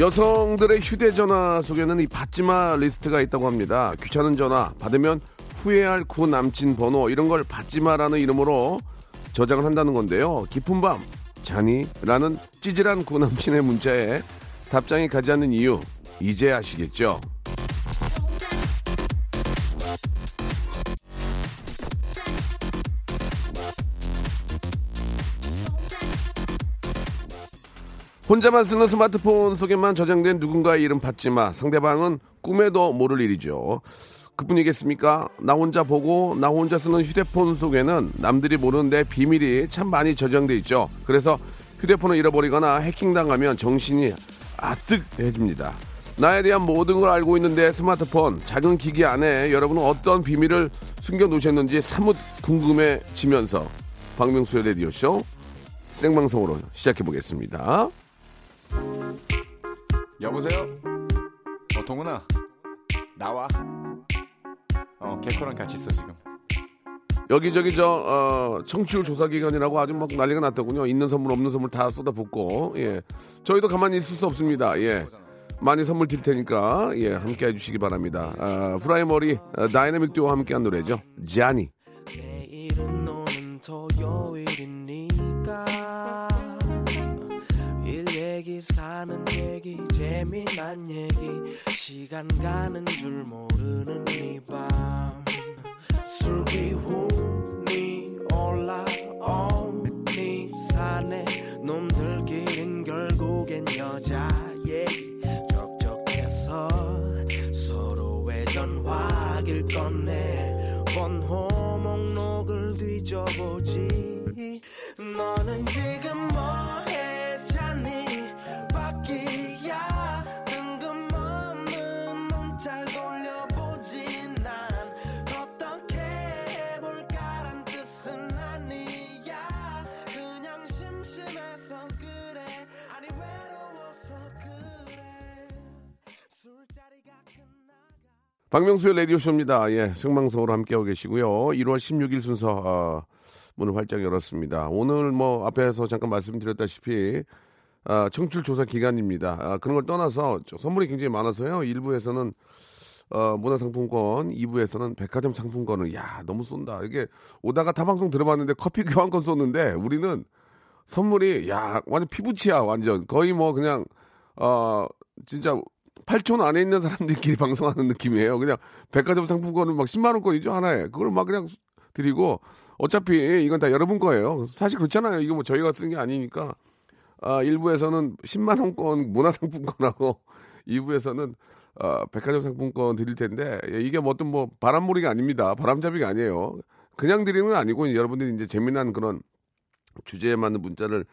여성들의 휴대전화 속에는 이 받지마 리스트가 있다고 합니다. 귀찮은 전화 받으면 후회할 구 남친 번호 이런 걸 받지마라는 이름으로 저장을 한다는 건데요. 깊은 밤 자니? 라는 찌질한 구 남친의 문자에 답장이 가지 않는 이유 이제 아시겠죠? 혼자만 쓰는 스마트폰 속에만 저장된 누군가의 이름 받지 마 상대방은 꿈에도 모를 일이죠. 그뿐이겠습니까? 나 혼자 보고 나 혼자 쓰는 휴대폰 속에는 남들이 모르는 내 비밀이 참 많이 저장돼 있죠. 그래서 휴대폰을 잃어버리거나 해킹당하면 정신이 아뜩해집니다. 나에 대한 모든 걸 알고 있는데 스마트폰 작은 기기 안에 여러분은 어떤 비밀을 숨겨 놓으셨는지 사뭇 궁금해지면서 박명수의 라디오 쇼 생방송으로 시작해 보겠습니다. 여보세요? 어, 동훈아. 나와. 어, 개코랑 같이 있어, 지금. 여기저기 저 어, 청취율 조사 기간이라고 아주 막 난리가 났더군요. 있는 선물 없는 선물 다 쏟아붓고 예 저희도 가만히 있을 수 없습니다. 예 많이 선물 드릴 테니까 예 함께 해주시기 바랍니다. 아, 프라이머리 아, 다이나믹 듀오와 함께 한 노래죠. 자니. 내일은 오는 토요일이 사는 얘기 재미난 얘기. 시간 가는 줄 모르는 이밤 술 기운이 올라오니 산에 놈들끼린 결국엔 여자 얘기 적적해서 서로의 전화기를 꺼내 번호 목록을 뒤져보지. 너는 지금 박명수의 라디오 쇼입니다. 예 생방송으로 함께하고 계시고요. 1월 16일 순서 어, 문을 활짝 열었습니다. 오늘 뭐 앞에서 잠깐 말씀드렸다시피 아, 청출 조사 기간입니다. 아, 그런 걸 떠나서 저 선물이 굉장히 많아서요. 1부에서는 어, 문화상품권, 2부에서는 백화점 상품권을 야 너무 쏜다. 이게 오다가 타방송 들어봤는데 커피 교환권 쏘는데 우리는 선물이 야 완전 피부치야 완전 거의 뭐 그냥 어 진짜 8촌 안에 있는 사람들끼리 방송하는 느낌이에요. 그냥 백화점 상품권은 막 10만 원권이죠 하나에 그걸 막 그냥 드리고 어차피 이건 다 여러분 거예요. 사실 그렇잖아요. 이거 뭐 저희가 쓴게 아니니까 아, 1부에서는 10만 원권 문화상품권하고 2부에서는 어, 백화점 상품권 드릴 텐데 예, 이게 뭐 어떤 뭐 바람몰이가 아닙니다. 바람잡이가 아니에요. 그냥 드리는 건 아니고 여러분들이 이제 재미난 그런 주제에 맞는 문자를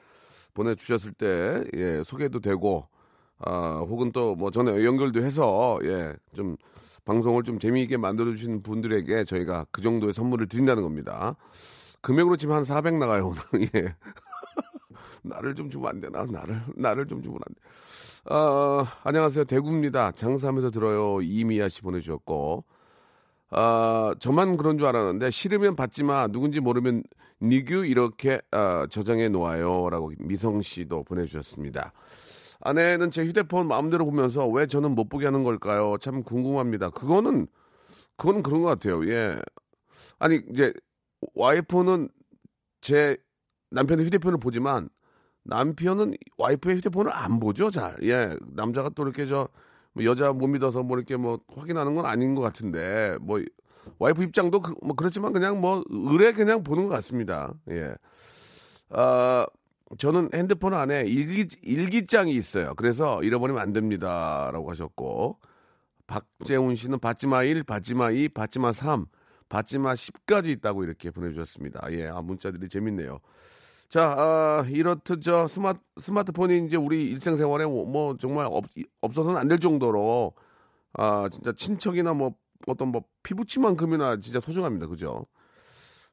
보내주셨을 때 예, 소개도 되고 아, 혹은 또 뭐 전에 연결도 해서 예, 좀 방송을 좀 재미있게 만들어 주시는 분들에게 저희가 그 정도의 선물을 드린다는 겁니다. 금액으로 치면 한 400 나가요 오늘. 예. 나를 좀 주면 안 되나? 나를 나를 좀 주면 안 돼. 어, 안녕하세요 대구입니다. 장사하면서 들어요 이미아 씨 보내 주셨고 아 저만 그런 줄 알았는데 싫으면 받지 마 누군지 모르면 니규 이렇게 아, 저장해 놓아요라고 미성 씨도 보내 주셨습니다. 아내는 제 휴대폰 마음대로 보면서 왜 저는 못 보게 하는 걸까요? 참 궁금합니다. 그거는 그건 그런 것 같아요. 예. 아니 이제 와이프는 제 남편의 휴대폰을 보지만 남편은 와이프의 휴대폰을 안 보죠, 잘. 예. 남자가 또 이렇게 저뭐 여자 못 믿어서 뭐 이렇게 뭐 확인하는 건 아닌 것 같은데 뭐 와이프 입장도 그, 뭐 그렇지만 그냥 뭐 의뢰 그냥 보는 것 같습니다. 예. 아 저는 핸드폰 안에 일기 일기장이 있어요. 그래서 잃어버리면 안 됩니다 라고 하셨고 박재훈 씨는 받지마 1, 받지마 2, 받지마 3, 받지마 10까지 있다고 이렇게 보내주셨습니다. 예, 아, 문자들이 재밌네요. 자, 아, 이렇듯 저 스마트, 스마트폰이 이제 우리 일생생활에 뭐, 뭐 정말 없, 없어서는 안 될 정도로 아, 진짜 친척이나 뭐 어떤 뭐 피부치만큼이나 진짜 소중합니다. 그죠?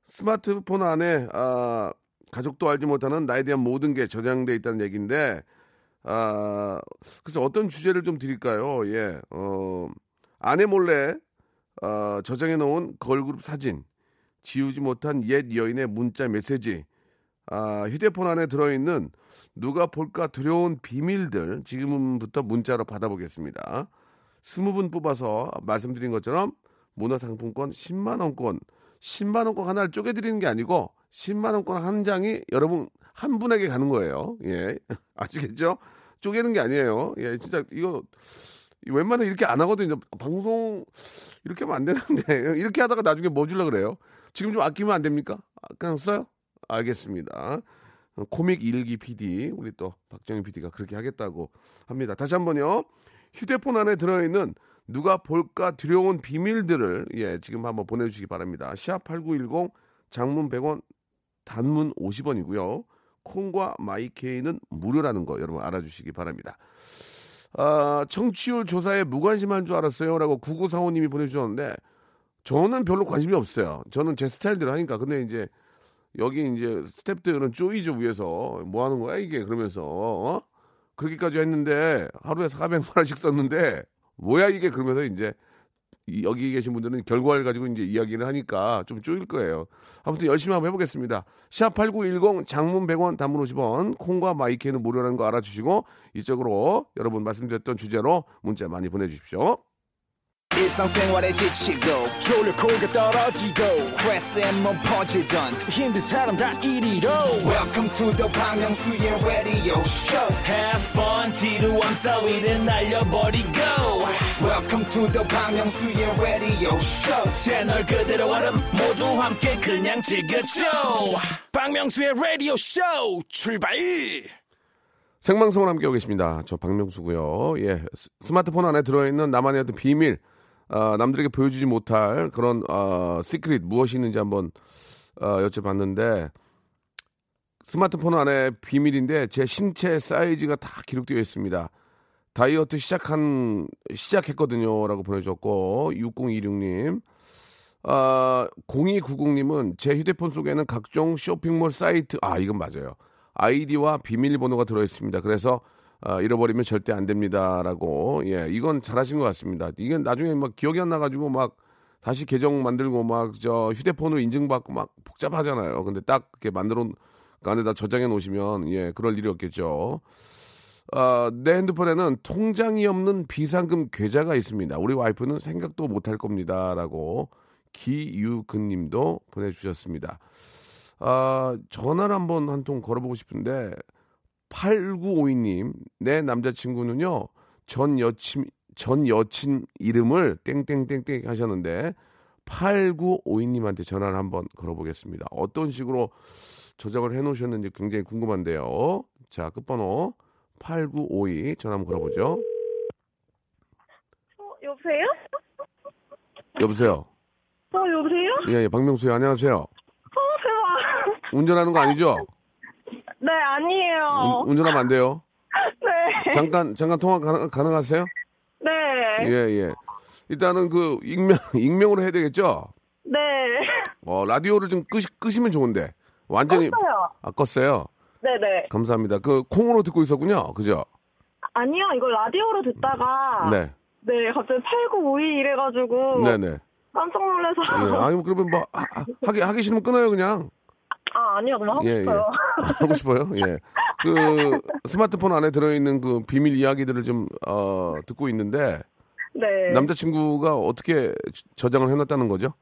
스마트폰 안에 아, 가족도 알지 못하는 나에 대한 모든 게 저장돼 있다는 얘기인데 아, 그래서 어떤 주제를 좀 드릴까요? 예. 어, 아내 몰래 어, 저장해 놓은 걸그룹 사진, 지우지 못한 옛 여인의 문자 메시지, 아, 휴대폰 안에 들어있는 누가 볼까 두려운 비밀들 지금부터 문자로 받아보겠습니다. 스무 분 뽑아서 말씀드린 것처럼 문화상품권 10만 원권, 10만 원권 하나를 쪼개드리는 게 아니고 10만 원권 한 장이 여러분 한 분에게 가는 거예요. 예, 아시겠죠? 쪼개는 게 아니에요. 예, 진짜 이거 웬만하면 이렇게 안 하거든요. 방송 이렇게 하면 안 되는데 이렇게 하다가 나중에 뭐 주려 그래요? 지금 좀 아끼면 안 됩니까? 아, 그냥 써요? 알겠습니다. 어, 코믹 일기 PD 우리 또 박정희 PD가 그렇게 하겠다고 합니다. 다시 한번요. 휴대폰 안에 들어있는 누가 볼까 두려운 비밀들을 예 지금 한번 보내주시기 바랍니다. 샵8910 장문 100원 단문 50원이고요. 콩과 마이케이는 무료라는 거 여러분 알아주시기 바랍니다. 아, 청취율 조사에 무관심한 줄 알았어요. 라고 9945님이 보내주셨는데, 저는 별로 관심이 없어요. 저는 제 스타일대로 하니까. 근데 이제, 여기 이제 스탭들은 쪼이죠, 위에서. 뭐 하는 거야, 이게? 그러면서, 어? 그렇게까지 했는데, 하루에 400만원씩 썼는데, 뭐야, 이게? 그러면서 이제, 이- 여기 계신 분들은 결과를 가지고 이제 이야기를 하니까 좀 쪼일 거예요. 아무튼 열심히 한번 해보겠습니다. 샵8910 장문 100원 단문 50원 콩과 마이크는 무료라는 거 알아주시고 이쪽으로 여러분 말씀드렸던 주제로 문자 많이 보내주십시오. 지치고, 떨어지고, 퍼지던, welcome to the Bang radio show Have fun 지루함 따위를 날려버리고 welcome to the Myung-soo's radio show 채널 그대로 얼음 모두 함께 그냥 즐겨줘 박명수의 라디오 쇼 출발 생방송을 함께하고 계십니다. 저 박명수고요. 예, 스- 스마트폰 안에 들어있는 나만의 어떤 비밀, 아, 남들에게 보여주지 못할 그런 어, secret 무엇이 있는지 한번 어, 여쭤봤는데 스마트폰 안에 비밀인데 제 신체 사이즈가 다 기록되어 있습니다. 다이어트 시작한 시작했거든요라고 보내줬고 6026님 아, 0290님은 제 휴대폰 속에는 각종 쇼핑몰 사이트 아 이건 맞아요. 아이디와 비밀번호가 들어있습니다. 그래서 아, 잃어버리면 절대 안 됩니다라고 예 이건 잘하신 것 같습니다. 이게 나중에 막 기억이 안 나가지고 막 다시 계정 만들고 막 저 휴대폰으로 인증받고 막 복잡하잖아요. 근데 딱 이렇게 만들어 그 안에다 저장해 놓으시면 예 그럴 일이 없겠죠. 아, 내 핸드폰에는 통장이 없는 비상금 계좌가 있습니다. 우리 와이프는 생각도 못할 겁니다라고 기유근님도 보내주셨습니다. 아, 전화를 한번 한 통 걸어보고 싶은데 8952님 내 남자친구는요 전 여친 전 여친 이름을 땡땡땡땡 하셨는데 8952님한테 전화를 한번 걸어보겠습니다. 어떤 식으로 저장을 해놓으셨는지 굉장히 궁금한데요. 자 끝번호 8952 전화 한번 걸어보죠. 어, 여보세요? 여보세요. 어, 여보세요? 예, 예 박명수요. 안녕하세요. 어, 대박. 운전하는 거 아니죠? 네, 아니에요. 운, 운전하면 안 돼요. 네. 잠깐 잠깐 통화 가능, 가능하세요? 네. 예, 예. 일단은 그 익명 익명으로 해야 되겠죠? 네. 어, 라디오를 좀 끄시, 끄시면 좋은데. 완전히 껐어요. 아, 껐어요. 네네. 감사합니다. 그 콩으로 듣고 있었군요. 그죠? 아니요, 이걸 라디오로 듣다가. 네. 네, 갑자기 8952 이래가지고. 네, 네. 깜짝 놀라서. 예. 아니 뭐 그러면 뭐 하, 하- 하기 하기 싫으면 끊어요, 그냥. 아, 아니요, 너무 하고 예, 예. 싶어요. 하고 싶어요. 예. 그 스마트폰 안에 들어 있는 그 비밀 이야기들을 좀 어, 듣고 있는데 네. 남자친구가 어떻게 저장을 해 놨다는 거죠?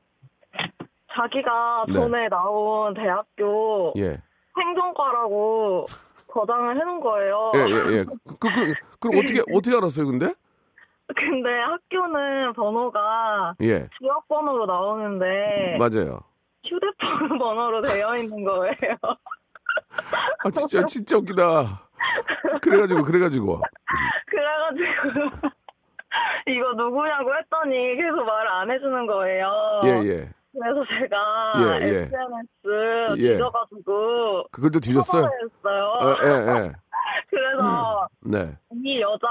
자기가 네. 전에 나온 대학교 예. 행정과라고 저장을 해놓은 거예요. 예, 예, 예. 그, 그, 그, 그럼 어떻게 어떻게 알았어요, 근데? 근데 학교는 번호가 예. 지역 번호로 나오는데 맞아요. 휴대폰 번호로 되어 있는 거예요. 아 진짜 진짜 웃기다. 그래가지고 그래가지고 그래가지고 이거 누구냐고 했더니 계속 말을 안 해주는 거예요. 예 예. 그래서 제가 예, 예. SNS 예. 뒤져가지고 그걸도 뒤졌어요? 했어요. 어, 예, 예. 그래서 네. 이 여자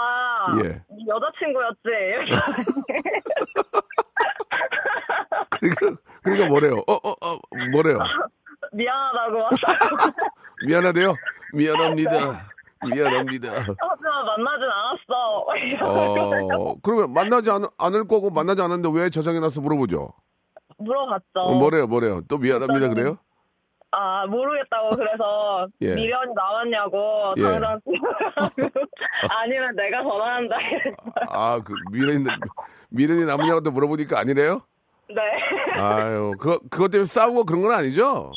예. 이 여자친구였지. 그러니까, 그러니까 뭐래요? 어, 어, 어, 뭐래요? 미안하다고. 미안하대요? 미안합니다. 미안합니다. 하지만 만나진 않았어. 어, 그러면 만나지 않, 않을 거고 만나지 않았는데 왜 저장해놨어 물어보죠. 물어봤죠. 어, 뭐래요, 뭐래요? 또 미안합니다, 그래요? 아 모르겠다고 그래서 예. 미련이 나왔냐고 예. 당장 아니면 내가 전화한다. 아, 그 미련이 미련이 남냐고 또 물어보니까 아니래요? 네. 아유, 그거 그것 때문에 싸우고 그런 건 아니죠?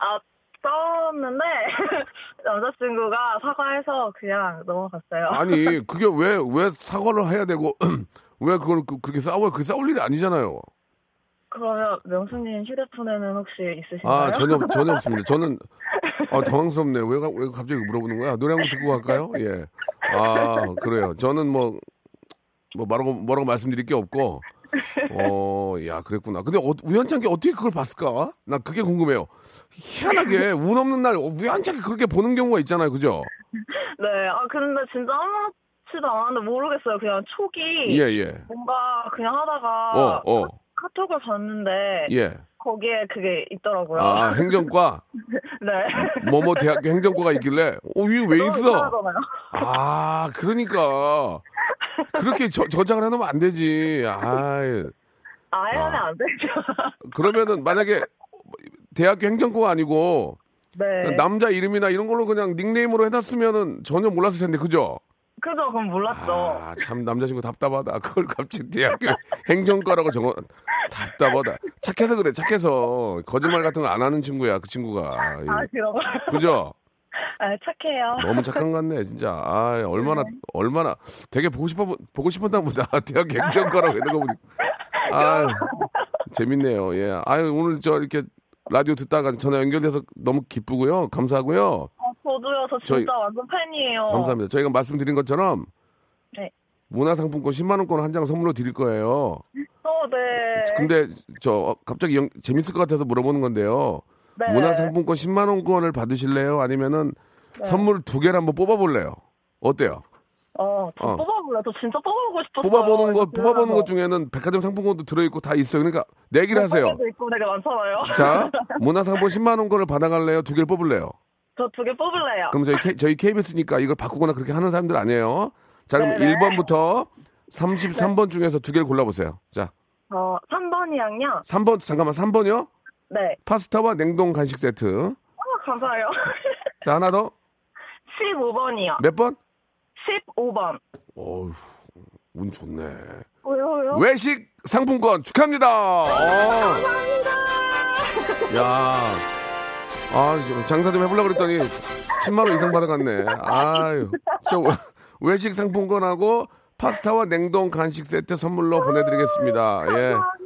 아 싸웠는데 남자친구가 사과해서 그냥 넘어갔어요. 아니, 그게 왜왜 사과를 해야 되고 왜 그걸 그, 그렇게 싸워요? 그게 싸울 일이 아니잖아요. 그러면 명수님 휴대폰에는 혹시 있으신가요? 아, 전혀 전혀 없습니다. 저는 아, 당황스럽네. 왜, 가- 왜 갑자기 물어보는 거야? 노래 한 곡 듣고 갈까요? 예. 아, 그래요. 저는 뭐, 뭐, 뭐라고, 뭐라고 말씀드릴 게 없고, 어, 야, 그랬구나. 근데 어, 우연찮게 어떻게 그걸 봤을까? 나 그게 궁금해요. 희한하게, 운 없는 날, 우연찮게 그렇게 보는 경우가 있잖아요. 그죠? 네. 아 근데 진짜 아무렇지도 않았는데 모르겠어요. 그냥 촉이 예, 예. 뭔가 그냥 하다가 어, 어. 카톡을 봤는데 예. 거기에 그게 있더라고요. 아, 행정과, 네. 뭐뭐 대학교 행정과가 있길래, 어, 이게 왜 너무 있어? 아, 그러니까. 그렇게 저, 저장을 해놓으면 안 되지. 아이. 아예 아. 하면 안 되죠. 그러면은 만약에 대학교 행정과가 아니고 네. 남자 이름이나 이런 걸로 그냥 닉네임으로 해놨으면은 전혀 몰랐을 텐데 그죠? 그죠? 그럼 몰랐죠. 아 참 남자친구 답답하다. 그걸 갑자기 대학교 행정과라고 적어 답답하다. 착해서 그래 착해서 거짓말 같은 거 안 하는 친구야 그 친구가. 아, 예. 거. 그죠? 아, 착해요. 너무 착한 것 같네 진짜. 아 얼마나 얼마나 되게 보고 싶어 보고 싶었나 보다. 대학 행정과라고 했는 거 보니. 아 재밌네요. 예. 아유 오늘 저 이렇게 라디오 듣다가 전화 연결돼서 너무 기쁘고요. 감사하고요. 아, 저도요. 저 진짜 저희- 완전 팬이에요. 감사합니다. 저희가 말씀드린 것처럼 네. 문화상품권 10만 원권 한 장 선물로 드릴 거예요. 어, 네. 근데 저 어, 갑자기 영- 재밌을 것 같아서 물어보는 건데요. 네. 문화상품권 10만 원권을 받으실래요? 아니면은 네. 선물 두 개를 한번 뽑아볼래요? 어때요? 어, 저 어. 뽑아볼래요. 저 진짜 뽑아보고 싶었어요. 뽑아보는 것 뽑아보는 것. 중에는 백화점 상품권도 들어있고 다 있어요. 그러니까 내기를 하세요. 도 있고 되게 많잖아요. 자, 문화상품 10만 원권을 받아갈래요? 두 개를 뽑을래요? 저 두 개 뽑을래요. 그럼 저희 K, 저희 KBS니까 이걸 바꾸거나 그렇게 하는 사람들 아니에요. 자, 그럼 네네. 1번부터 33번 중에서 두 개를 골라보세요. 자, 어, 3번이랑요. 3번 잠깐만 3번이요? 네. 파스타와 냉동 간식 세트. 어, 감사해요. 자, 하나 더. 15번이요. 몇 번? 15번. 어휴, 운 좋네. 왜요, 왜요? 외식 상품권 축하합니다. 어. 야. 아, 저 장사 좀 해보려고 그랬더니 10만 원 이상 받아갔네. 아유. 저 외- 외식 상품권하고 파스타와 냉동 간식 세트 선물로 보내드리겠습니다. 예. 감사합니다.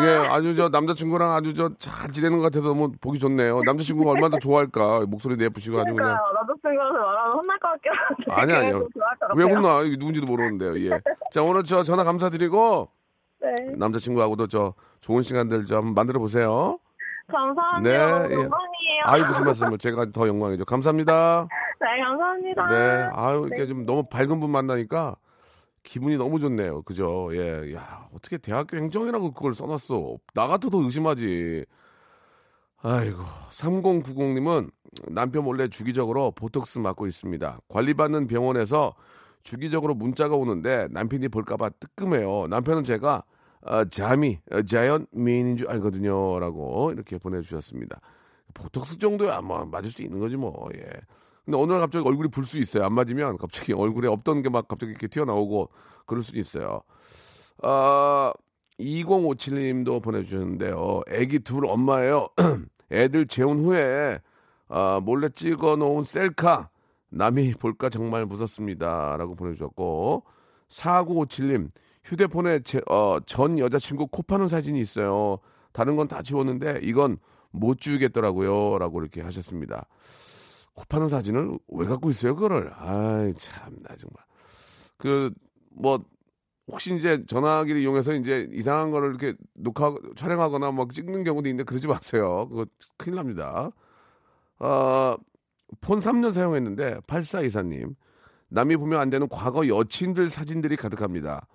이게 아주 저 남자친구랑 아주 저 잘 지내는 것 같아서 너무 보기 좋네요. 남자친구가 얼마나 더 좋아할까. 목소리도 예쁘시고 아주 그냥. 그러니까요. 남자친구한테 말하면 혼날 것 같긴 한데. 아니, 아니요. 왜. 혼나? 이게 누군지도 모르는데요. 예. 자, 오늘 저 전화 감사드리고 네. 남자친구하고도 저 좋은 시간들 좀 만들어 보세요. 감사합니다. 네, 예. 영광이에요. 아유 무슨 말씀을 제가 더 영광이죠. 감사합니다. 네, 감사합니다. 네, 아유 이게 좀 너무 밝은 분 만나니까 기분이 너무 좋네요. 그죠? 예, 야 어떻게 대학교 행정이라고 그걸 써놨어? 나 같아도 의심하지. 아이고 3090님은 남편 몰래 주기적으로 보톡스 맞고 있습니다. 관리받는 병원에서 주기적으로 문자가 오는데 남편이 볼까봐 뜨끔해요. 남편은 제가 어, 잠이 어, 자연 미인인 줄 알거든요 라고 이렇게 보내주셨습니다. 보톡스 정도야 뭐 맞을 수 있는 거지 뭐. 예. 근데 어느 날 갑자기 얼굴이 불 수 있어요. 안 맞으면 갑자기 얼굴에 없던 게 막 갑자기 이렇게 튀어나오고 그럴 수도 있어요. 아 2057님도 보내주셨는데요. 애기 둘 엄마예요. 애들 재운 후에 아, 몰래 찍어 놓은 셀카 남이 볼까 정말 무섭습니다 라고 보내주셨고 4957님 휴대폰에 제, 어, 전 여자친구 코 파는 사진이 있어요. 다른 건 다 지웠는데 이건 못 지우겠더라고요. 라고 이렇게 하셨습니다. 코 파는 사진을 왜 갖고 있어요, 그거를? 아이, 참나, 정말. 그, 뭐, 혹시 이제 전화기를 이용해서 이제 이상한 거를 이렇게 녹화 촬영하거나 막 찍는 경우도 있는데 그러지 마세요. 그거 큰일 납니다. 어, 폰 3년 사용했는데 8424님 남이 보면 안 되는 과거 여친들 사진들이 가득합니다.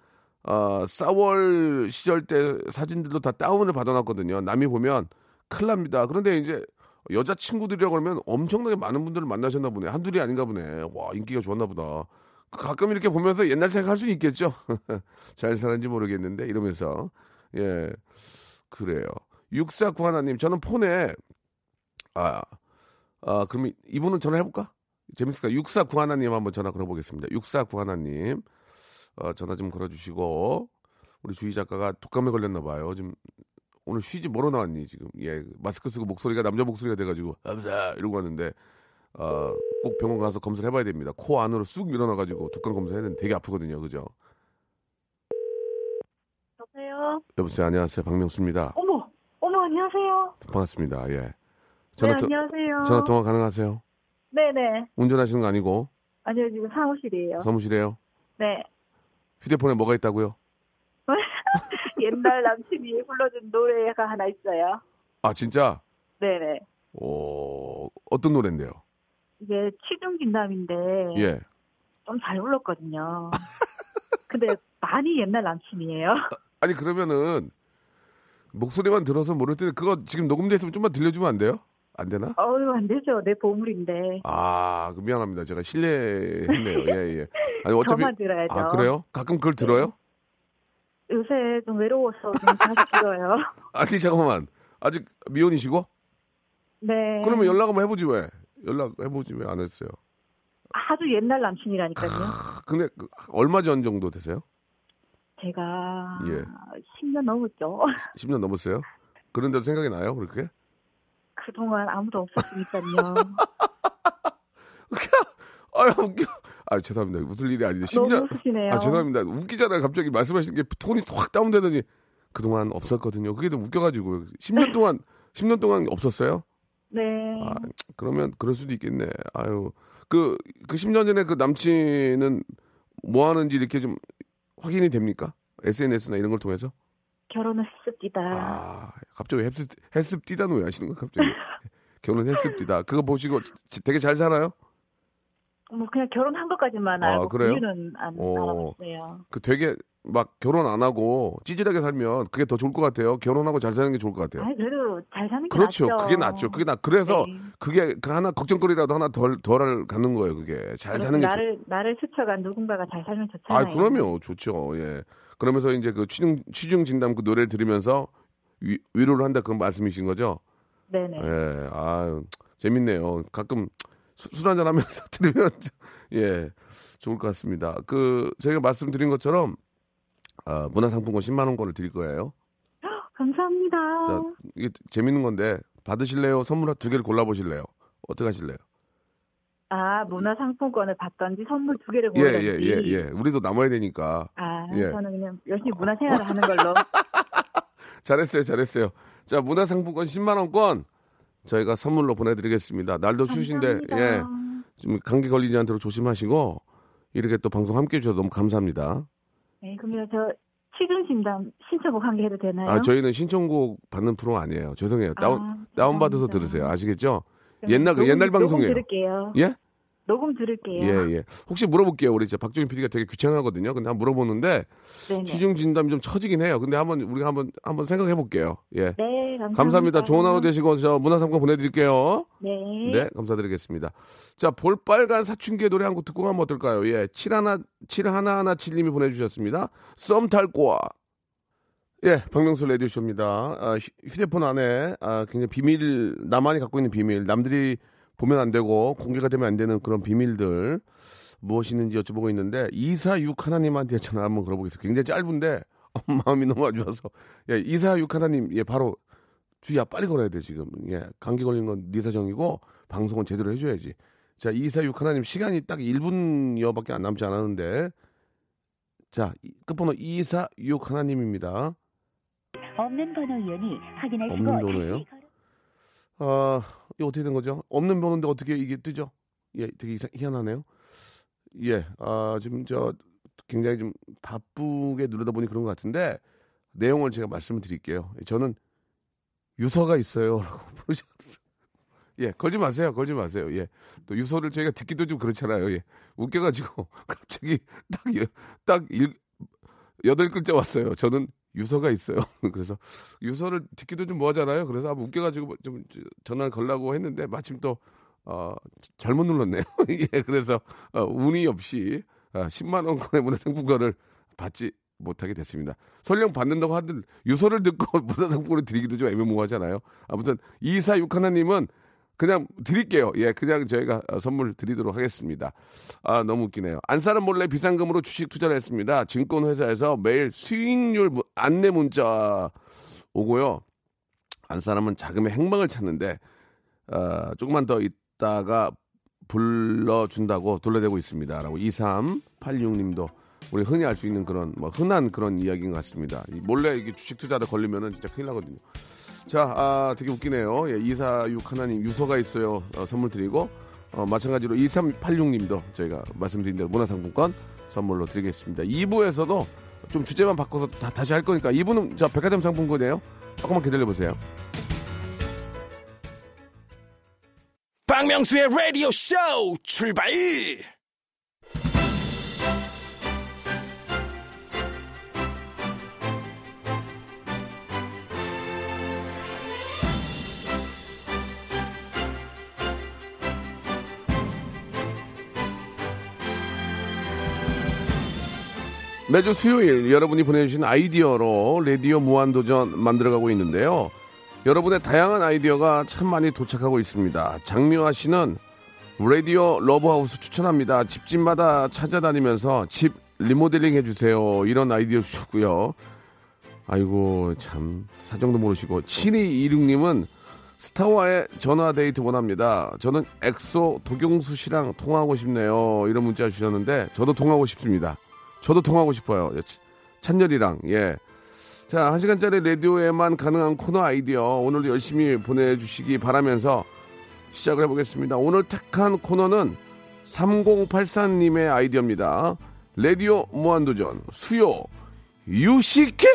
어, 싸월 시절 때 사진들도 다 다운을 받아놨거든요. 남이 보면 큰일 납니다. 그런데 이제 여자 친구들이라고 그러면 엄청나게 많은 분들을 만나셨나 보네. 한둘이 아닌가 보네. 와, 인기가 좋았나 보다. 가끔 이렇게 보면서 옛날 생각할 수 있겠죠. 잘 살았는지 모르겠는데 이러면서 예 그래요. 649 하나님 저는 폰에 아, 아 그러면 이분은 전화 해볼까? 재밌을까? 649 하나님 한번 전화 걸어보겠습니다. 649 하나님 어, 전화 좀 걸어주시고 우리 주희 작가가 독감에 걸렸나 봐요. 지금 오늘 쉬지 뭐로 나왔니 지금? 예 마스크 쓰고 목소리가 남자 목소리가 돼가지고 감사 이러고 왔는데 어, 꼭 병원 가서 검사를 해봐야 됩니다. 코 안으로 쑥 밀어넣어가지고 독감 검사해야 되는데 되게 아프거든요. 그죠? 여보세요? 여보세요. 안녕하세요. 박명수입니다. 어머, 어머, 안녕하세요. 반갑습니다. 예. 네, 전화, 통- 안녕하세요. 전화 통화 가능하세요? 네네. 운전하시는 거 아니고 아니요, 지금 사무실이에요. 사무실에요? 네. 휴대폰에 뭐가 있다고요? 옛날 남친이 불러준 노래가 하나 있어요. 아 진짜? 네네. 어, 어떤 노래인데요? 이게 취중진담인데 예. 좀 잘 불렀거든요. 근데 많이 옛날 남친이에요. 아니 그러면은 목소리만 들어서 모를 때 그거 지금 녹음돼 있으면 좀만 들려주면 안 돼요? 안 되나? 어휴, 안 되죠. 내 보물인데. 아, 그 미안합니다. 제가 실례했네요. 예, 예. 아니 어차피 저만 들어야죠. 아 그래요? 가끔 그걸 들어요? 요새 좀 외로워서 좀 자주 들어요. 아니 잠깐만. 아직 미혼이시고? 네. 그러면 연락 한번 해보지 왜? 연락 해보지 왜 안 했어요? 아주 옛날 남친이라니까요. 아, 근데 그 얼마 전 정도 되세요? 제가 예. 10년 넘었죠. 10년 넘었어요? 그런데도 생각이 나요? 그렇게? 그동안 아무도 없었으니까요. 아유 웃겨. 아 죄송합니다. 웃을 일이 아닌데 10년. 너무 웃으시네요. 아 죄송합니다. 웃기잖아요. 갑자기 말씀하시는 게 톤이 확 다운되더니 그동안 없었거든요. 그게 좀 웃겨가지고 10년 동안 10년 동안 없었어요? 네. 아 그러면 그럴 수도 있겠네. 아유 그그 그 10년 전에 그 남친은 뭐 하는지 이렇게 좀 확인이 됩니까? SNS나 이런 걸 통해서? 결혼을 했습니다. 아 갑자기 헬스 뛰다는 왜 하시는 거예요? 갑자기 결혼했습 뛰다. 그거 보시고 지- 되게 잘 살아요? 뭐 그냥 결혼한 것까지만 아, 알고 그래요? 이유는 안 어. 알아봤어요. 그 되게 막 결혼 안 하고 찌질하게 살면 그게 더 좋을 것 같아요. 결혼하고 잘 사는 게 좋을 것 같아요. 아니 그래도 잘 사는 게 그렇죠. 낫죠. 그게 낫죠. 그게 나. 그래서 네. 그게 그 하나 걱정거리라도 하나 덜 덜 갖는 거예요. 그게 잘 그래서 사는 게. 좋- 나를 나를 스쳐간 누군가가 잘 살면 좋잖아요. 아, 그럼요. 좋죠. 예. 그러면서 이제 그 취중 취중 진담 그 노래를 들으면서 위, 위로를 한다 그런 말씀이신 거죠? 네네. 예. 아, 재밌네요. 가끔 술 한잔 하면서 들으면 예. 좋을 것 같습니다. 그 제가 말씀드린 것처럼 아, 문화상품권 10만 원권을 드릴 거예요. 감사합니다. 자, 이게 재밌는 건데 받으실래요? 선물 두 개를 골라 보실래요? 어떻게 하실래요? 아 문화 상품권을 받던지 선물 두 개를 예, 고르던지. 예, 예, 예. 우리도 남아야 되니까. 아 예. 저는 그냥 열심히 문화 생활을 하는 걸로. 잘했어요, 잘했어요. 자, 문화 상품권 10만 원권 저희가 선물로 보내드리겠습니다. 날도 추우신데. 예, 좀 감기 걸리지 않도록 조심하시고 이렇게 또 방송 함께 해주셔서 너무 감사합니다. 네, 그러면 저 취중 진담 신청곡 한 개 해도 되나요? 아, 저희는 신청곡 받는 프로 아니에요. 죄송해요. 다운 아, 다운 받아서. 들으세요. 아시겠죠? 옛날 그 옛날 방송이에요. 들을게요. 예? 녹음 들을게요. 예, 예. 혹시 물어볼게요. 우리 이제 박정희 PD가 되게 귀찮아하거든요. 근데 한번 물어보는데 네네. 취중 진담이 좀 처지긴 해요. 근데 한번 우리가 한번 한번 생각해 볼게요. 예. 네, 감사합니다. 감사합니다. 좋은 하루 되시고 저 문화상품 보내드릴게요. 네. 네, 감사드리겠습니다. 자, 볼빨간 사춘기의 노래 한 곡 듣고 가면 어떨까요? 예, 71, 7117님이 보내주셨습니다. 썸탈 꼬아. 예, 박명수 레디오쇼입니다. 아, 휴- 휴대폰 안에 아, 굉장히 비밀, 나만이 갖고 있는 비밀, 남들이 보면 안 되고 공개가 되면 안 되는 그런 비밀들 무엇이 있는지 여쭤보고 있는데 246 하나님한테 전화 한번 걸어보겠습니다. 굉장히 짧은데 어, 마음이 너무 안 좋아서. 예, 246 하나님 예, 바로 주희야 빨리 걸어야 돼 지금. 예 감기 걸린 건 네 사정이고 방송은 제대로 해줘야지. 자 246 하나님 시간이 딱 1분여밖에 안 남지 않았는데. 자 이- 끝번호 246 하나님입니다. 없는 번호이오니 확인하시고 없는 번호예요? 아 이거 어떻게 된 거죠 없는 번호인데 어떻게 이게 뜨죠 예 되게 이상, 희한하네요 예 아 지금 저 굉장히 좀 바쁘게 누르다 보니 그런 것 같은데 내용을 제가 말씀을 드릴게요. 저는 유서가 있어요라고 부르셨어요. 예, 걸지 마세요. 걸지 마세요. 예. 또 유서를 저희가 듣기도 좀 그렇잖아요. 예. 웃겨가지고 갑자기 딱, 여- 딱 일, 여덟 글자 왔어요. 저는 유서가 있어요. 그래서 유서를 듣기도 좀 뭐하잖아요. 그래서 한번 웃겨가지고 좀 전화를 걸라고 했는데 마침 또 어, 잘못 눌렀네요. 예, 그래서 어, 운이 없이 어, 10만 원권의 문화상품권을 받지 못하게 됐습니다. 설령 받는다고 하든 유서를 듣고 문화상품권을 드리기도 좀 애매모호하잖아요. 아무튼 246 하나님은 그냥 드릴게요. 예, 그냥 저희가 어, 선물 드리도록 하겠습니다. 아, 너무 웃기네요. 안사람 몰래 비상금으로 주식 투자를 했습니다. 증권회사에서 매일 수익률 무- 안내 문자 오고요. 안사람은 자금의 행방을 찾는데 어, 조금만 더 있다가 불러준다고 둘러대고 있습니다. 라고 2386님도 우리 흔히 알 수 있는 그런 뭐 흔한 그런 이야기인 것 같습니다. 이 몰래 이게 주식 투자다 걸리면은 진짜 큰일 나거든요. 자, 아, 되게 웃기네요. 예, 246 하나님 유서가 있어요. 어, 선물 드리고 어, 마찬가지로 2386님도 저희가 말씀드린 대로 문화상품권 선물로 드리겠습니다. 2부에서도 좀 주제만 바꿔서 다, 다시 할 거니까 2부는 저 백화점 상품권이에요. 조금만 기다려 보세요. 박명수의 라디오 쇼 출발 매주 수요일 여러분이 보내주신 아이디어로 라디오 무한도전 만들어가고 있는데요. 여러분의 다양한 아이디어가 참 많이 도착하고 있습니다. 장미화 씨는 라디오 러브하우스 추천합니다. 집집마다 찾아다니면서 집 리모델링 해주세요. 이런 아이디어 주셨고요. 아이고 참 사정도 모르시고 7226님은 스타와의 전화 데이트 원합니다. 저는 엑소 도경수 씨랑 통화하고 싶네요. 이런 문자 주셨는데 저도 통화하고 싶습니다. 저도 통하고 싶어요. 차- 찬열이랑 예. 자, 한 시간짜리 라디오에만 가능한 코너 아이디어 오늘도 열심히 보내주시기 바라면서 시작을 해보겠습니다. 오늘 택한 코너는 3084님의 아이디어입니다. 라디오 무한도전 수요 유식회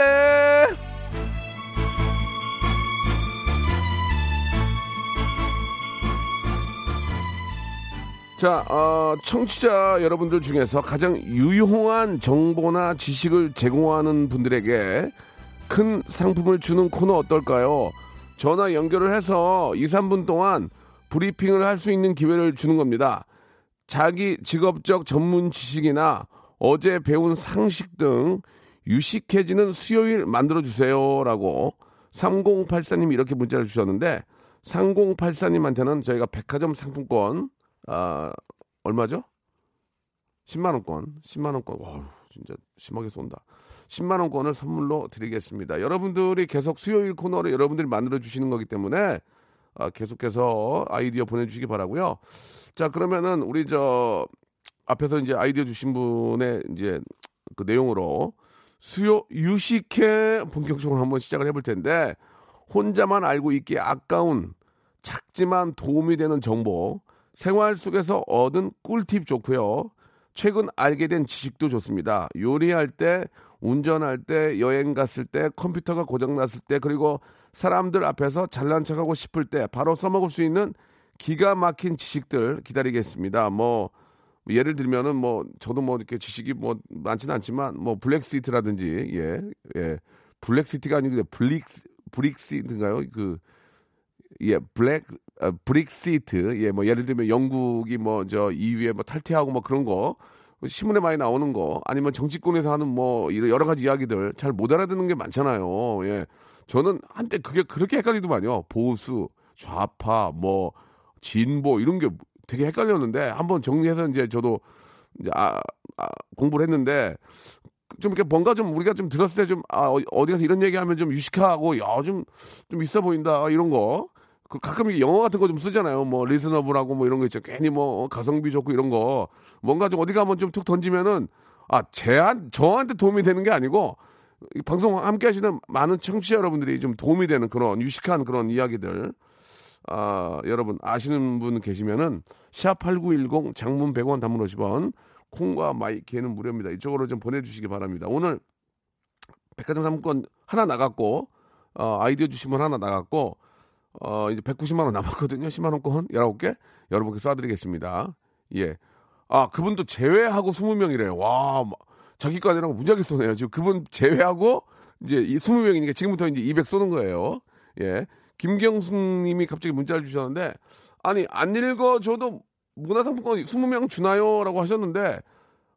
자, 어, 청취자 여러분들 중에서 가장 유용한 정보나 지식을 제공하는 분들에게 큰 상품을 주는 코너 어떨까요? 전화 연결을 해서 2, 3분 동안 브리핑을 할 수 있는 기회를 주는 겁니다. 자기 직업적 전문 지식이나 어제 배운 상식 등 유식해지는 수요일 만들어주세요 라고 3084님이 이렇게 문자를 주셨는데 3084님한테는 저희가 백화점 상품권 아, 얼마죠? 10만원권, 10만원권, 와 진짜 심하게 쏜다. 10만원권을 선물로 드리겠습니다. 여러분들이 계속 수요일 코너를 여러분들이 만들어주시는 거기 때문에 아, 계속해서 아이디어 보내주시기 바라고요 자, 그러면은 우리 저 앞에서 이제 아이디어 주신 분의 이제 그 내용으로 수요 유식회 본격적으로 한번 시작을 해볼 텐데 혼자만 알고 있기에 아까운 작지만 도움이 되는 정보 생활 속에서 얻은 꿀팁 좋고요. 최근 알게 된 지식도 좋습니다. 요리할 때, 운전할 때, 여행 갔을 때, 컴퓨터가 고장났을 때, 그리고 사람들 앞에서 잘난 척하고 싶을 때 바로 써먹을 수 있는 기가 막힌 지식들 기다리겠습니다. 뭐 예를 들면은 뭐 저도 뭐 이렇게 지식이 뭐 많지는 않지만 뭐 블랙시트라든지 예, 예. 블랙시티가 아니고 블릭 브릭시트인가요? 그 예, 블랙 어, 브릭시트. 예, 뭐 예를 들면 영국이 뭐 저 EU에 뭐 탈퇴하고 뭐 그런 거 신문에 많이 나오는 거 아니면 정치권에서 하는 뭐 이런 여러 가지 이야기들 잘 못 알아듣는 게 많잖아요. 예. 저는 한때 그게 그렇게 헷갈리더만요. 보수, 좌파, 뭐 진보 이런 게 되게 헷갈렸는데 한번 정리해서 이제 저도 이제 아, 아, 공부를 했는데 좀 이렇게 뭔가 좀 우리가 좀 들었을 때 좀 아, 어- 어디 가서 이런 얘기하면 좀 유식하고 야 좀 좀 있어 보인다 이런 거. 그 가끔 영어 같은 거 좀 쓰잖아요. 뭐 리스너블하고 뭐 이런 거 있죠. 괜히 뭐 가성비 좋고 이런 거 뭔가 좀 어디 가면 좀 툭 던지면은 아 제한 저한테 도움이 되는 게 아니고 이 방송 함께 하시는 많은 청취자 여러분들이 좀 도움이 되는 그런 유식한 그런 이야기들 아, 여러분 아시는 분 계시면은 샵8910 장문 100원 단문 50원 콩과 마이키에는 무료입니다. 이쪽으로 좀 보내주시기 바랍니다. 오늘 백화점 상품권 하나 나갔고 어, 아이디어 주신 분 하나 나갔고 어, 이제 190만 원 남았거든요. 10만 원권 19개 여러분께 쏴드리겠습니다. 예. 아 그분도 제외하고 20명이래요. 와 자기 거 아니라고 무지하게 쏘네요. 지금 그분 제외하고 이제 이 20명이니까 지금부터 이제 200 쏘는 거예요. 예. 김경숙님이 갑자기 문자를 주셨는데 아니 안 읽어줘도 문화상품권 20명 주나요?라고 하셨는데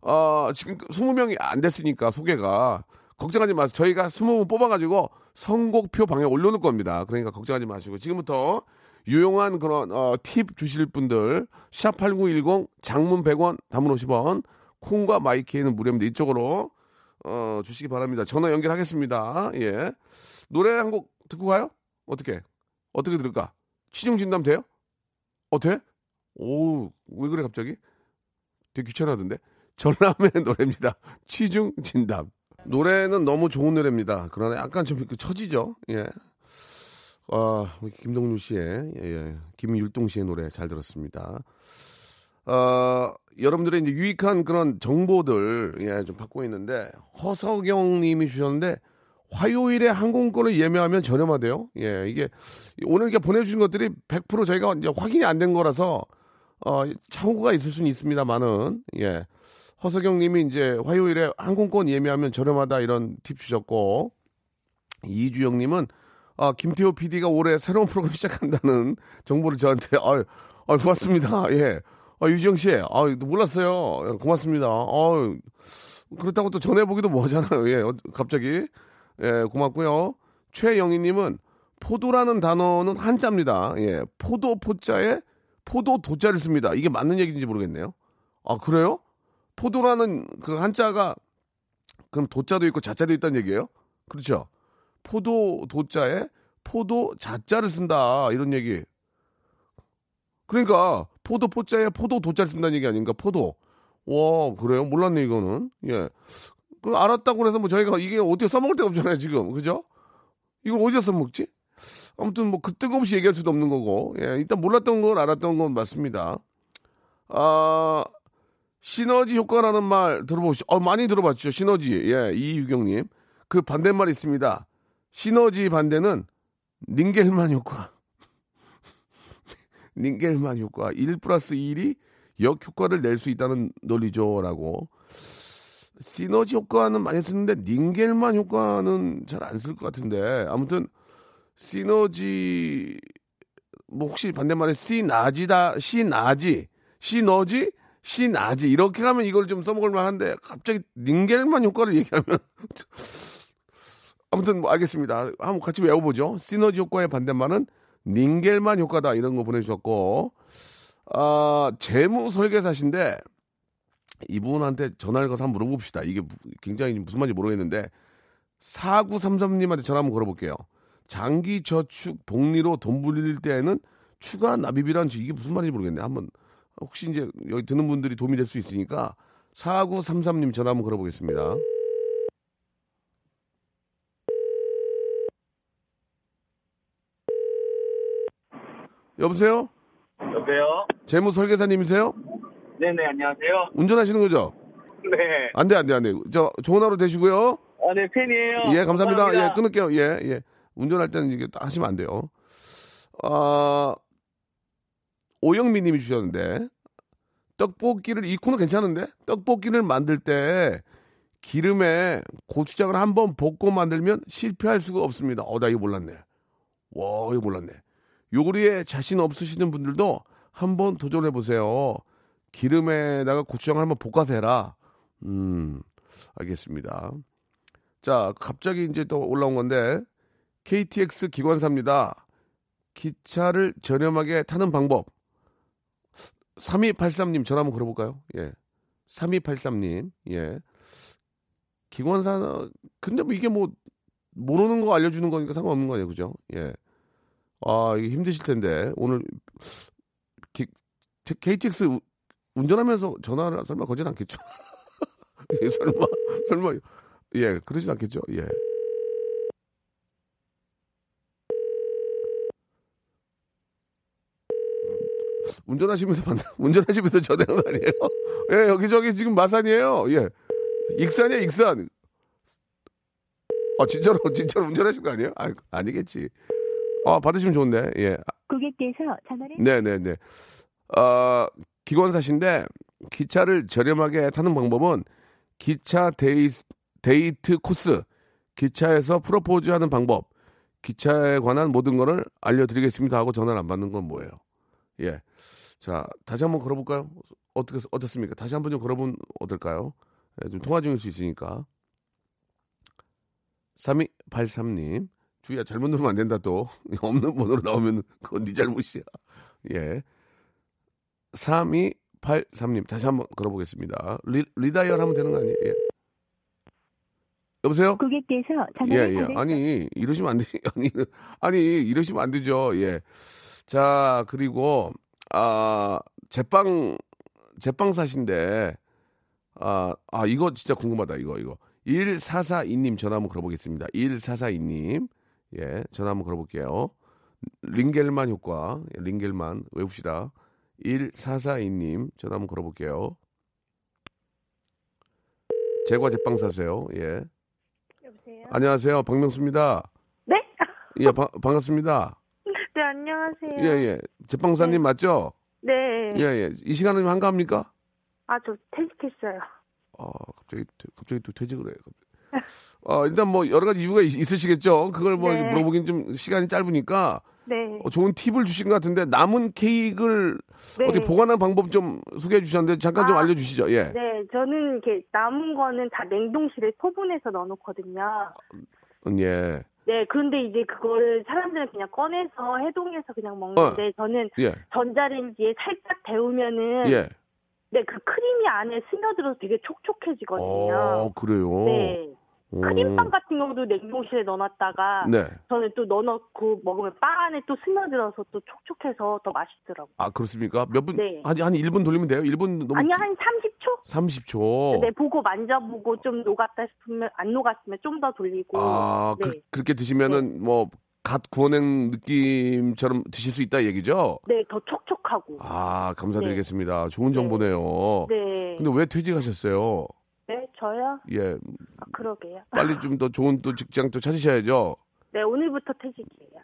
어, 지금 20명이 안 됐으니까 소개가 걱정하지 마세요. 저희가 20명 뽑아가지고 선곡표 방에 올려놓을 겁니다. 그러니까 걱정하지 마시고 지금부터 유용한 그런 어, 팁 주실 분들 샵8910 장문 100원 단문 50원 콩과 마이키에는 무료입니다. 이쪽으로 어, 주시기 바랍니다. 전화 연결하겠습니다. 예. 노래 한 곡 듣고 가요? 어떻게? 어떻게 들을까? 치중 진담 돼요? 어 돼? 오, 왜 그래 갑자기? 되게 귀찮아하던데. 전람의 노래입니다. 치중 진담. 노래는 너무 좋은 노래입니다. 그러나 약간 좀그 처지죠. 예. 아, 김동률 씨의, 예, 예. 김율동 씨의 노래 잘 들었습니다. 어, 여러분들의 이제 유익한 그런 정보들, 예, 좀 받고 있는데, 허석영 님이 주셨는데, 화요일에 항공권을 예매하면 저렴하대요. 예, 이게, 오늘 이렇게 보내주신 것들이 100% 저희가 이제 확인이 안 된 거라서, 어, 차후가 있을 수는 있습니다만은, 예. 허석영 님이 이제 화요일에 항공권 예매하면 저렴하다 이런 팁 주셨고, 이주영 님은, 아, 김태호 PD가 올해 새로운 프로그램 시작한다는 정보를 저한테, 아유, 아유, 고맙습니다. 예. 아, 유지영 씨, 아, 몰랐어요. 고맙습니다. 아, 그렇다고 또 전해 보기도 뭐하잖아요. 예, 어, 갑자기. 예, 고맙고요. 최영희 님은 포도라는 단어는 한자입니다. 예, 포도 포자에 포도 도자를 씁니다. 이게 맞는 얘기인지 모르겠네요. 아, 그래요? 포도라는 그 한자가 그럼 도자도 있고 자자도 있다는 얘기예요? 그렇죠? 포도 도자에 포도 자자를 쓴다 이런 얘기. 그러니까 포도 포자에 포도 도자를 쓴다는 얘기 아닌가? 포도. 와 그래요? 몰랐네 이거는. 예. 그 알았다고 해서 뭐 저희가 이게 어떻게 써먹을 데가 없잖아요 지금 그죠? 이걸 어디서 써먹지? 아무튼 뭐그 뜬금없이 얘기할 수도 없는 거고. 예. 일단 몰랐던 건 알았던 건 맞습니다. 아 시너지 효과라는 말 들어보시, 어, 많이 들어봤죠. 시너지. 예, 이유경님. 그 반대말 있습니다. 시너지 반대는 닌겔만 효과. 닌겔만 효과. 1 플러스 1이 역효과를 낼 수 있다는 논리죠. 라고. 시너지 효과는 많이 쓰는데 닌겔만 효과는 잘 안 쓸 것 같은데. 아무튼 시너지 뭐 혹시 반대말에 시나지다 시나지 시너지 시나지 이렇게 가면 이걸 좀 써먹을 만한데 갑자기 닌겔만 효과를 얘기하면 아무튼 뭐 알겠습니다. 한번 같이 외워보죠. 시너지 효과의 반대말은 닌겔만 효과다 이런 거 보내주셨고 아 재무 설계사신데 이분한테 전화를 걸어서 한번 물어봅시다. 이게 굉장히 무슨 말인지 모르겠는데 4933님한테 전화 한번 걸어볼게요. 장기 저축 복리로 돈 불릴 때에는 추가 납입이란 이게 무슨 말인지 모르겠네. 한번 혹시 이제 여기 듣는 분들이 도움이 될 수 있으니까 4933님 전화 한번 걸어보겠습니다. 여보세요? 여보세요? 재무 설계사님이세요? 네네, 안녕하세요. 운전하시는 거죠? 네. 안 돼, 안 돼, 안 돼. 저 좋은 하루 되시고요. 아, 네, 팬이에요. 예, 감사합니다. 감사합니다. 예, 끊을게요. 예, 예. 운전할 때는 이게 딱 하시면 안 돼요. 아, 오영미 님이 주셨는데, 떡볶이를, 이 코너 괜찮은데? 떡볶이를 만들 때 기름에 고추장을 한번 볶고 만들면 실패할 수가 없습니다. 어, 나 이거 몰랐네. 와, 이거 몰랐네. 요리에 자신 없으시는 분들도 한번 도전해 보세요. 기름에다가 고추장을 한번 볶아서 해라. 음, 알겠습니다. 자, 갑자기 이제 또 올라온 건데, KTX 기관사입니다. 기차를 저렴하게 타는 방법. 3283님 전화 한번 걸어볼까요? 예. 3283님, 예. 기관사, 근데 뭐 이게 뭐, 모르는 거 알려주는 거니까 상관없는 거 아니에요, 그죠? 예. 아, 이게 힘드실 텐데, 오늘, 기, KTX 우- 운전하면서 전화를 설마 거진 않겠죠? 예, 설마, 설마, 예, 그러진 않겠죠? 예. 운전하시면서 만나, 운전하시면서 전화한 거 아니에요? 예, 여기저기 지금 마산이에요. 예. 익산이야, 익산. 아, 진짜로, 진짜로 운전하신 거 아니에요? 아, 아니겠지. 아, 받으시면 좋은데, 예. 고객께서 전화를 네네네. 어, 기관사신데 기차를 저렴하게 타는 방법은 기차 데이, 데이트 코스, 기차에서 프로포즈 하는 방법, 기차에 관한 모든 거를 알려드리겠습니다 하고 전화를 안 받는 건 뭐예요? 예. 자, 다시 한번 걸어볼까요? 어떻게, 어떻습니까? 다시 한번 좀 걸어보면 어떨까요? 예, 좀 통화 중일 수 있으니까. 3283님. 주희야, 잘못 누르면 안 된다, 또. 없는 번호로 나오면 그건 네 잘못이야. 예. 3283님, 다시 한번 걸어보겠습니다. re, redial 하면 되는 거 아니에요? 예. 여보세요? 고객께서 예, 전화를 예. 받을 아니, 이러시면 안 되지. 아니, 아니, 이러시면 안 되죠. 예. 자, 그리고, 아, 제빵, 제빵 사신데, 아, 아, 이거 진짜 궁금하다, 이거, 이거. 1442님 전화 한번 걸어보겠습니다. 1442님. 예, 전화 한번 걸어볼게요. 링겔만 효과, 예, 링겔만 외웁시다. 1442님 전화 한번 걸어볼게요. 제과 제빵 사세요. 예. 여보세요? 안녕하세요. 박명수입니다. 네? 예, 바- 반갑습니다. 네, 안녕하세요. 예, 예. 제빵사님 맞죠? 네. 예, 예. 이 시간은 좀 한가합니까? 아, 저 퇴직했어요. 아, 갑자기, 퇴- 갑자기 또 퇴직을 해요. 어, 일단 뭐 여러 가지 이유가 있, 으시겠죠 그걸 뭐 네. 물어보긴 좀 시간이 짧으니까 네. 어, 좋은 팁을 주신 것 같은데 남은 케이크를 네. 어떻게 보관하는 방법 좀 소개해 주셨는데 잠깐 좀 아, 알려주시죠. 예. 네, 저는 이렇게 남은 거는 다 냉동실에 소분해서 넣어놓거든요. 음, 예. 네, 그런데 이제 그거를 사람들은 그냥 꺼내서 해동해서 그냥 먹는데 저는 예. 전자레인지에 살짝 데우면은 예. 네, 그 크림이 안에 스며들어서 되게 촉촉해지거든요. 어, 그래요. 네. 오. 크림빵 같은 경우도 냉동실에 넣어놨다가 네. 저는 또 넣어놓고 먹으면 빵 안에 또 스며들어서 또 촉촉해서 더 맛있더라고요. 아, 그렇습니까? 몇 분? 네. 한, 한 1분 돌리면 돼요? 1분 너무. 아니 한 30초? 30초. 네, 보고 만져보고 좀 녹았다 싶으면 안 녹았으면 좀 더 돌리고. 아, 네. 그, 그렇게 드시면은 뭐, 갓 구워낸 느낌처럼 드실 수 있다 얘기죠? 네, 더 촉촉하고. 아, 감사드리겠습니다. 좋은 정보네요. 네. 근데 왜 퇴직하셨어요? 네, 저요? 예, 아, 그러게요. 빨리 좀 더 좋은 또 직장 또 찾으셔야죠. 네, 오늘부터 퇴직이에요.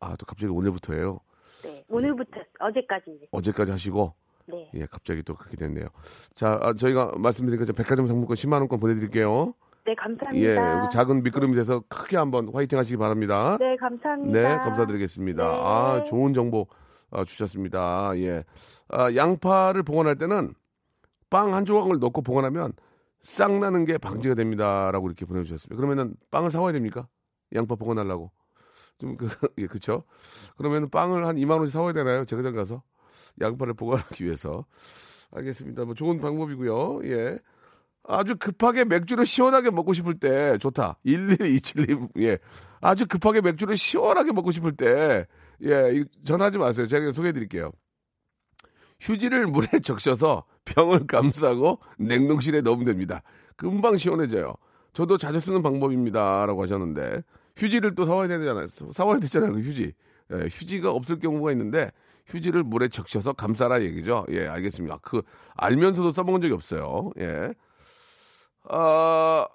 아, 또 갑자기 오늘부터예요. 네, 오늘부터 어제까지. 어제까지 하시고, 네. 예, 갑자기 또 그렇게 됐네요. 자, 아, 저희가 말씀드린 것처럼 백화점 상품권 10만 원권 보내드릴게요. 네, 예, 감사합니다. 우리 작은 미끄럼이 돼서 크게 한번 화이팅 하시기 바랍니다. 네, 감사합니다. 네, 감사드리겠습니다. 네. 아, 좋은 정보 아, 주셨습니다. 예. 아, 양파를 보관할 때는 빵 한 조각을 넣고 보관하면 싹 나는 게 방지가 됩니다라고 이렇게 보내주셨습니다. 그러면은 빵을 사와야 됩니까? 양파 보관하려고. 좀 그, 예, 그쵸? 그러면 빵을 한 2만 원씩 사와야 되나요? 제과점 가서 양파를 보관하기 위해서. 알겠습니다. 뭐 좋은 방법이고요. 예. 아주 급하게 맥주를 시원하게 먹고 싶을 때 좋다. 11272. 예. 아주 급하게 맥주를 시원하게 먹고 싶을 때 예, 이- 전화하지 마세요. 제가 소개해 드릴게요. 휴지를 물에 적셔서 병을 감싸고 냉동실에 넣으면 됩니다. 금방 시원해져요. 저도 자주 쓰는 방법입니다 라고 하셨는데 휴지를 또 사와야 되잖아요. 사와야 되잖아요. 그 휴지. 예, 휴지가 없을 경우가 있는데 휴지를 물에 적셔서 감싸라 얘기죠. 예, 알겠습니다. 그 알면서도 써먹은 적이 없어요. 예. 아,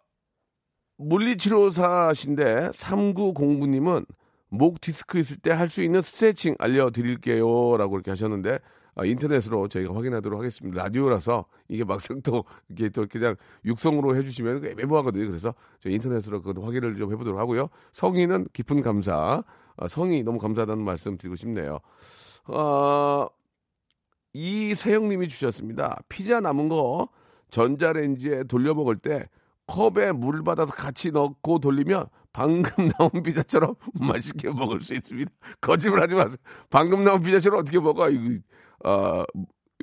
물리치료사신데 3909님은 목 디스크 있을 때 할 수 있는 스트레칭 알려드릴게요. 라고 이렇게 하셨는데, 아, 인터넷으로 저희가 확인하도록 하겠습니다. 라디오라서 이게 막상 또, 이게 또 그냥 육성으로 해주시면 애매모하거든요. 그래서 저희 인터넷으로 그것도 확인을 좀 해보도록 하고요. 성의는 깊은 감사. 아, 성의 너무 감사하다는 말씀 드리고 싶네요. 어, 이세영님이 주셨습니다. 피자 남은 거 전자레인지에 돌려 먹을 때 컵에 물을 받아서 같이 넣고 돌리면 방금 나온 피자처럼 맛있게 먹을 수 있습니다. 거짓말 하지 마세요. 방금 나온 피자처럼 어떻게 먹어? 이거, 어,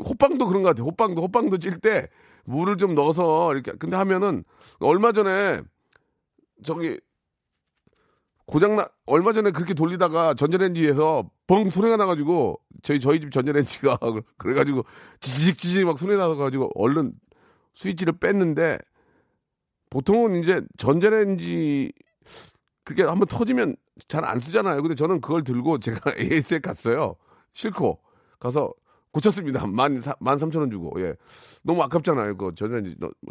호빵도 그런 것 같아요. 호빵도, 호빵도 찔 때 물을 좀 넣어서 이렇게. 근데 하면은 얼마 전에 저기 고장나, 얼마 전에 그렇게 돌리다가 전자레인지에서 뻥 소리가 나가지고 저희, 저희 집 전자레인지가 그래가지고 지직 지직 막 소리 나가지고 얼른 스위치를 뺐는데 보통은 이제 전자레인지 그게 한번 터지면 잘 안 쓰잖아요. 근데 저는 그걸 들고 제가 AS에 갔어요. 싫고 가서 고쳤습니다. 만, 만 삼천 원 주고, 예. 너무 아깝잖아요. 그거 전에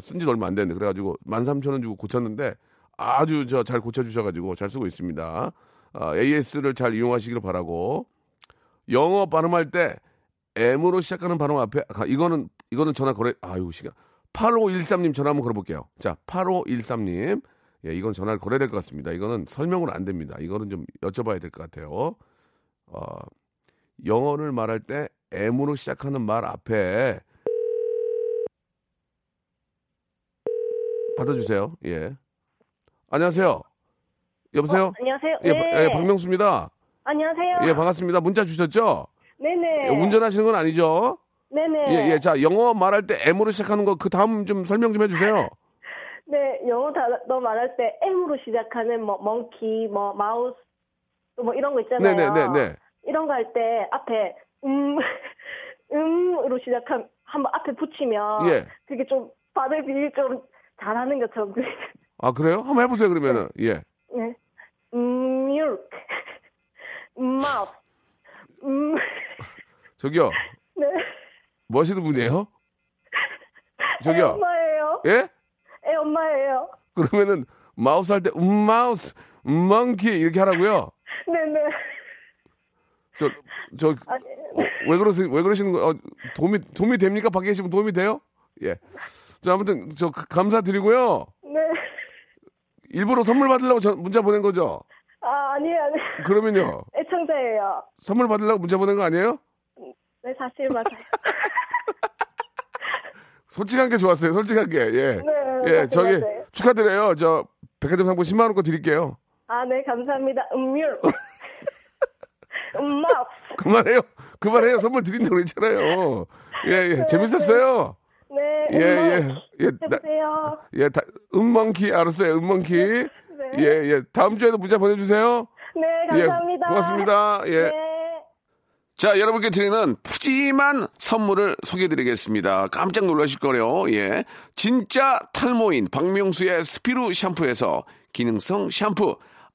쓴지 얼마 안 됐는데. 그래가지고 만 삼천 원 주고 고쳤는데 아주 저 잘 고쳐주셔가지고 잘 쓰고 있습니다. 아, AS를 잘 이용하시기를 바라고. 영어 발음할 때 M으로 시작하는 발음 앞에, 아, 이거는, 이거는 전화 걸어, 아유, 시간. 8513님 전화 한번 걸어볼게요. 자, 8513님. 예, 이건 전화를 걸어야 될 것 같습니다. 이거는 설명으로 안 됩니다. 이거는 좀 여쭤봐야 될 것 같아요. 어, 영어를 말할 때 M으로 시작하는 말 앞에 받아주세요. 예. 안녕하세요. 여보세요? 어, 안녕하세요. 예, 네. 바- 예, 박명수입니다. 안녕하세요. 예, 반갑습니다. 문자 주셨죠? 네네. 예, 운전하시는 건 아니죠? 네네. 예, 예. 자, 영어 말할 때 M으로 시작하는 거 그 다음 좀 설명 좀 해주세요. 네, 영어 단어 말할 때 M으로 시작하는 뭐 멍키, 뭐 마우스, 또뭐 이런 거 있잖아요. 네네네네. 이런 거 할 때 앞에 음, 음으로 시작한 한번 앞에 붙이면 예. 그게 좀 발음이 좀 잘하는 것처럼. 아, 그래요? 한번 해보세요, 그러면은. 예. 네. 음, milk, mouth, 음, 저기요. 네. 뭐 하시는 분이에요? 애 저기요. 엄마예요. 예? 애 엄마예요. 그러면은 마우스 할 때 음 마우스 음 멍키 이렇게 하라고요. 네네. 저저 아니, 왜 그러세요? 왜 그러시는 거? 어, 도움이 도움이 됩니까? 밖에 계시면 도움이 돼요? 예. 저 아무튼 저 감사드리고요. 네. 일부러 선물 받으려고 저 문자 보낸 거죠? 아, 아니에요, 아니에요. 그러면요. 애청자예요. 선물 받으려고 문자 보낸 거 아니에요? 네, 사실 맞아요. 솔직한 게 좋았어요. 솔직한 게. 예. 네, 예, 맞아요, 저기 맞아요. 축하드려요. 저 백화점 상품 10만 원권 드릴게요. 아, 네, 감사합니다. 음률. 음맛. 그만해요. 그만해요. 선물 드린다고 그랬잖아요. 예, 예. 재밌었어요. 네, 예, 예. 음맛. 예. 나- 해보세요. 예, 다, 음멍키 알았어요. 음멍키. 네. 예, 예. 다음 주에도 문자 보내주세요. 네, 감사합니다. 예, 고맙습니다. 예. 네. 자, 여러분께 드리는 푸짐한 선물을 소개해드리겠습니다. 깜짝 놀라실 거래요. 예. 진짜 탈모인 박명수의 스피루 샴푸에서 기능성 샴푸.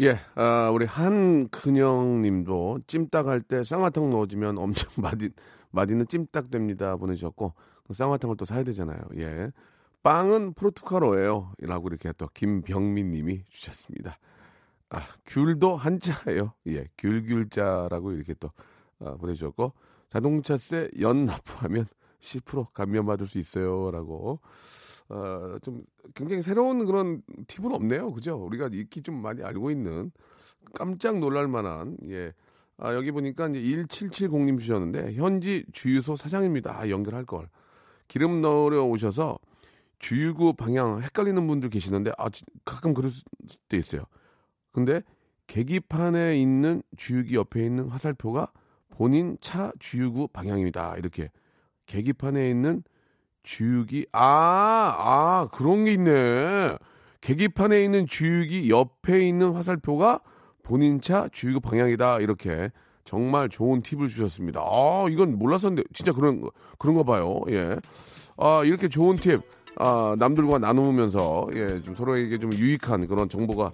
예, 아, 우리 한근영님도 찜닭 할 때 쌍화탕 넣어주면 엄청 맛이, 맛있는 찜닭 됩니다 보내주셨고 그 쌍화탕을 또 사야 되잖아요. 예, 빵은 포르투갈어예요. 라고 이렇게 또 김병민님이 주셨습니다. 아, 귤도 한자예요. 예, 귤귤자라고 이렇게 또 아, 보내주셨고 자동차세 연 납부하면 10% 감면받을 수 있어요라고 어, 좀 굉장히 새로운 그런 팁은 없네요. 그죠? 우리가 익히 좀 많이 알고 있는 깜짝 놀랄 만한 예. 아, 여기 보니까 이제 1770님 주셨는데 현지 주유소 사장입니다. 아, 연결할 걸. 기름 넣으러 오셔서 주유구 방향 헷갈리는 분들 계시는데 아, 지- 가끔 그럴 때 있어요. 근데 계기판에 있는 주유기 옆에 있는 화살표가 본인 차 주유구 방향입니다. 이렇게 계기판에 있는 주유기 아, 아, 그런 게 있네. 계기판에 있는 주유기 옆에 있는 화살표가 본인 차 주유구 방향이다 이렇게 정말 좋은 팁을 주셨습니다. 아 이건 몰랐었는데 진짜 그런 거- 그런가 봐요. 예. 아 이렇게 좋은 팁 아, 남들과 나누면서 예, 좀 서로에게 좀 유익한 그런 정보가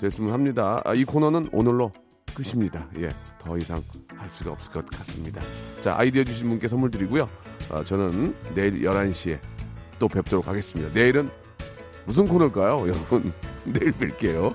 됐으면 합니다. 아, 이 코너는 오늘로 끝입니다. 예, 더 이상 할 수가 없을 것 같습니다. 자, 아이디어 주신 분께 선물 드리고요. 아, 저는 내일 11시에 또 뵙도록 하겠습니다. 내일은 무슨 코너일까요, 여러분? 내일 뵐게요.